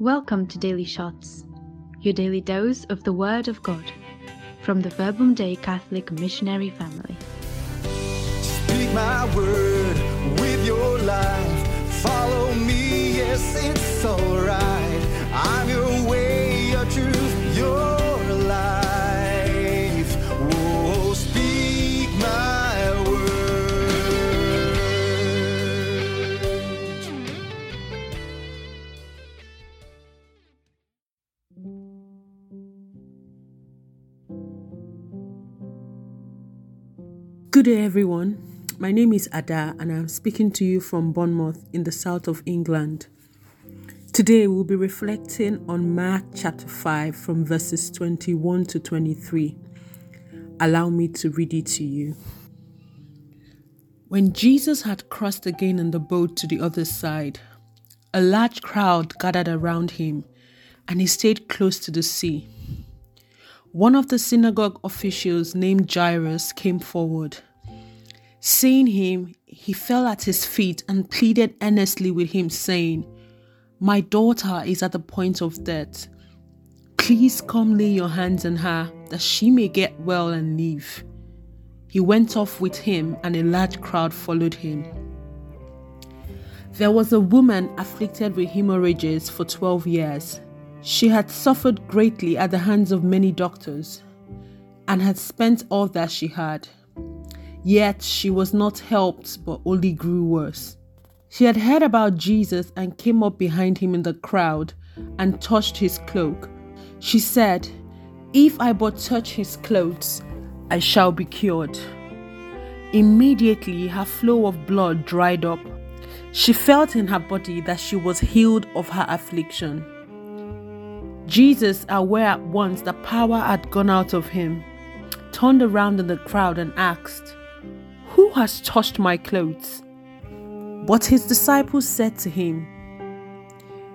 Welcome to Daily Shots, your daily dose of the Word of God from the Verbum Dei Catholic Missionary Family. Speak my word with your life. Follow me, yes, it's alright. Good day, everyone. My name is Ada, and I'm speaking to you from Bournemouth in the south of England. Today, we'll be reflecting on Mark chapter 5 from verses 21 to 23. Allow me to read it to you. When Jesus had crossed again in the boat to the other side, a large crowd gathered around him, and he stayed close to the sea. One of the synagogue officials named Jairus came forward. Seeing him, he fell at his feet and pleaded earnestly with him, saying, My daughter is at the point of death. Please come lay your hands on her, that she may get well and live. He went off with him, and a large crowd followed him. There was a woman afflicted with hemorrhages for 12 years. She had suffered greatly at the hands of many doctors and had spent all that she had. Yet she was not helped, but only grew worse. She had heard about Jesus and came up behind him in the crowd and touched his cloak. She said, If I but touch his clothes, I shall be cured. Immediately her flow of blood dried up. She felt in her body that she was healed of her affliction. Jesus, aware at once that power had gone out of him, turned around in the crowd and asked, Who has touched my clothes? But his disciples said to him,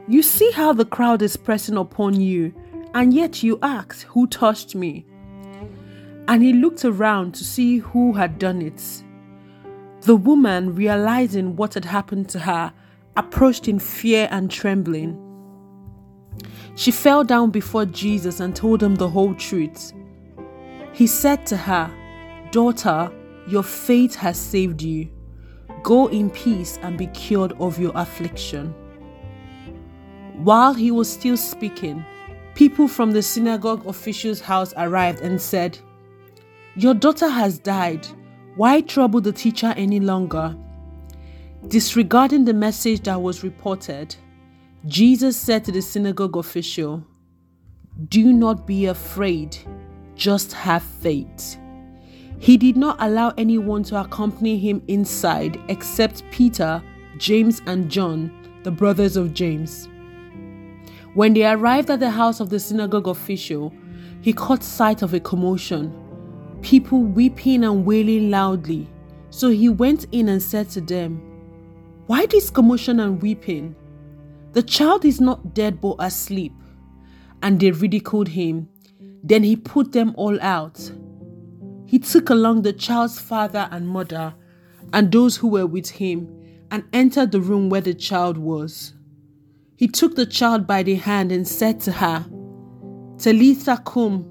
You see how the crowd is pressing upon you, and yet you ask, Who touched me? And he looked around to see who had done it. The woman, realizing what had happened to her, approached in fear and trembling. She fell down before Jesus and told him the whole truth. He said to her, Daughter, your faith has saved you. Go in peace and be cured of your affliction. While he was still speaking, people from the synagogue official's house arrived and said, Your daughter has died. Why trouble the teacher any longer? Disregarding the message that was reported, Jesus said to the synagogue official, Do not be afraid, just have faith. He did not allow anyone to accompany him inside except Peter, James, and John, the brothers of James. When they arrived at the house of the synagogue official, he caught sight of a commotion, people weeping and wailing loudly. So he went in and said to them, Why this commotion and weeping? The child is not dead but asleep. And they ridiculed him. Then he put them all out. He took along the child's father and mother and those who were with him and entered the room where the child was. He took the child by the hand and said to her, Talitha cum,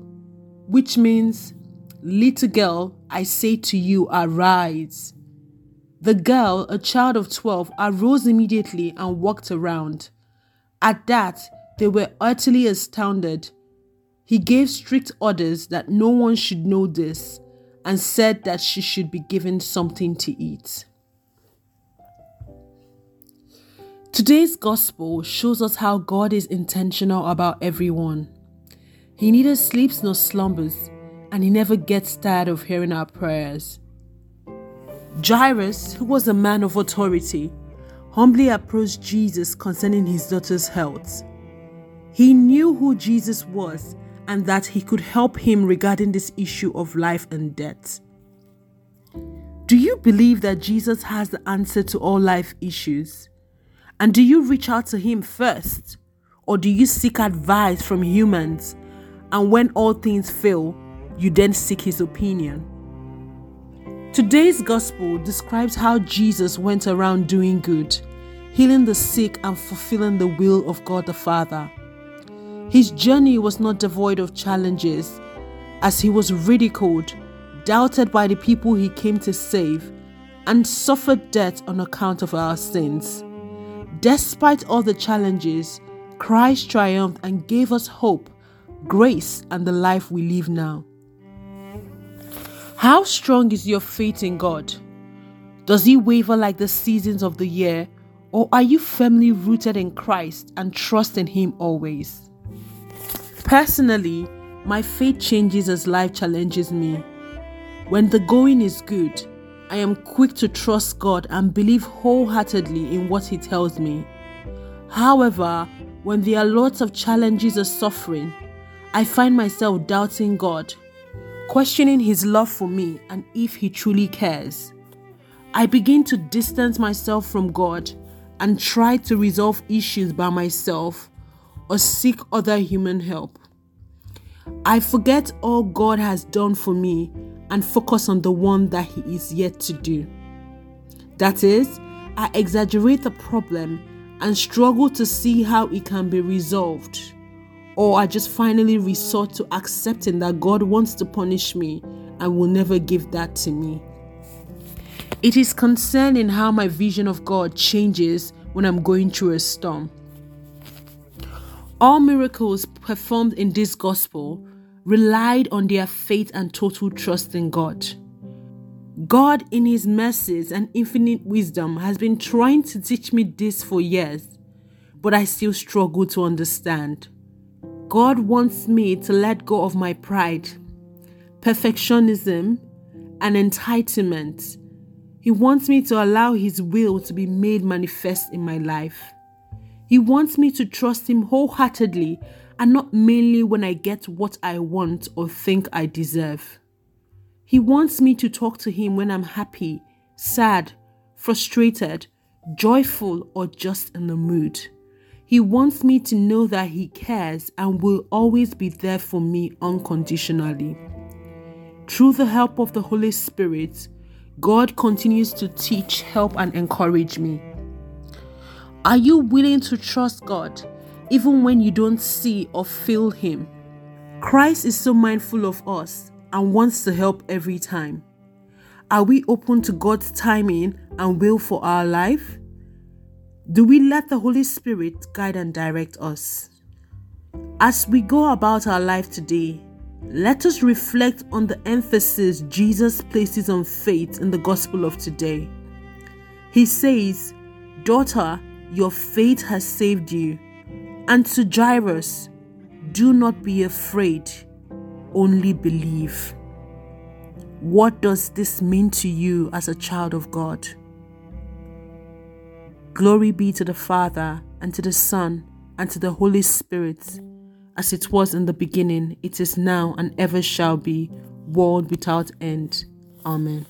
which means, Little girl, I say to you, arise. The girl, a child of 12, arose immediately and walked around. At that, they were utterly astounded. He gave strict orders that no one should know this and said that she should be given something to eat. Today's gospel shows us how God is intentional about everyone. He neither sleeps nor slumbers, and he never gets tired of hearing our prayers. Jairus, who was a man of authority, humbly approached Jesus concerning his daughter's health. He knew who Jesus was and that he could help him regarding this issue of life and death. Do you believe that Jesus has the answer to all life issues? And do you reach out to him first? Or do you seek advice from humans? And when all things fail, you then seek his opinion? Today's gospel describes how Jesus went around doing good, healing the sick and fulfilling the will of God the Father. His journey was not devoid of challenges, as he was ridiculed, doubted by the people he came to save, and suffered death on account of our sins. Despite all the challenges, Christ triumphed and gave us hope, grace, and the life we live now. How strong is your faith in God? Does He waver like the seasons of the year, or are you firmly rooted in Christ and trust in Him always? Personally, my faith changes as life challenges me. When the going is good, I am quick to trust God and believe wholeheartedly in what He tells me. However, when there are lots of challenges or suffering, I find myself doubting God, questioning His love for me and if He truly cares. I begin to distance myself from God and try to resolve issues by myself or seek other human help. I forget all God has done for me and focus on the one that He is yet to do. That is, I exaggerate the problem and struggle to see how it can be resolved. Or I just finally resort to accepting that God wants to punish me and will never give that to me. It is concerning how my vision of God changes when I'm going through a storm. All miracles performed in this gospel relied on their faith and total trust in God. God, in His mercies and infinite wisdom, has been trying to teach me this for years, but I still struggle to understand. God wants me to let go of my pride, perfectionism, and entitlement. He wants me to allow His will to be made manifest in my life. He wants me to trust Him wholeheartedly and not mainly when I get what I want or think I deserve. He wants me to talk to Him when I'm happy, sad, frustrated, joyful, or just in the mood. He wants me to know that He cares and will always be there for me unconditionally. Through the help of the Holy Spirit, God continues to teach, help, and encourage me. Are you willing to trust God even when you don't see or feel Him. Christ is so mindful of us and wants to help every time. Are we open to God's timing and will for our life? Do we let the Holy Spirit guide and direct us? As we go about our life today, let us reflect on the emphasis Jesus places on faith in the gospel of today. He says, Daughter, your faith has saved you. And to Jairus, do not be afraid, only believe. What does this mean to you as a child of God? Glory be to the Father, and to the Son, and to the Holy Spirit, as it was in the beginning, it is now, and ever shall be, world without end. Amen.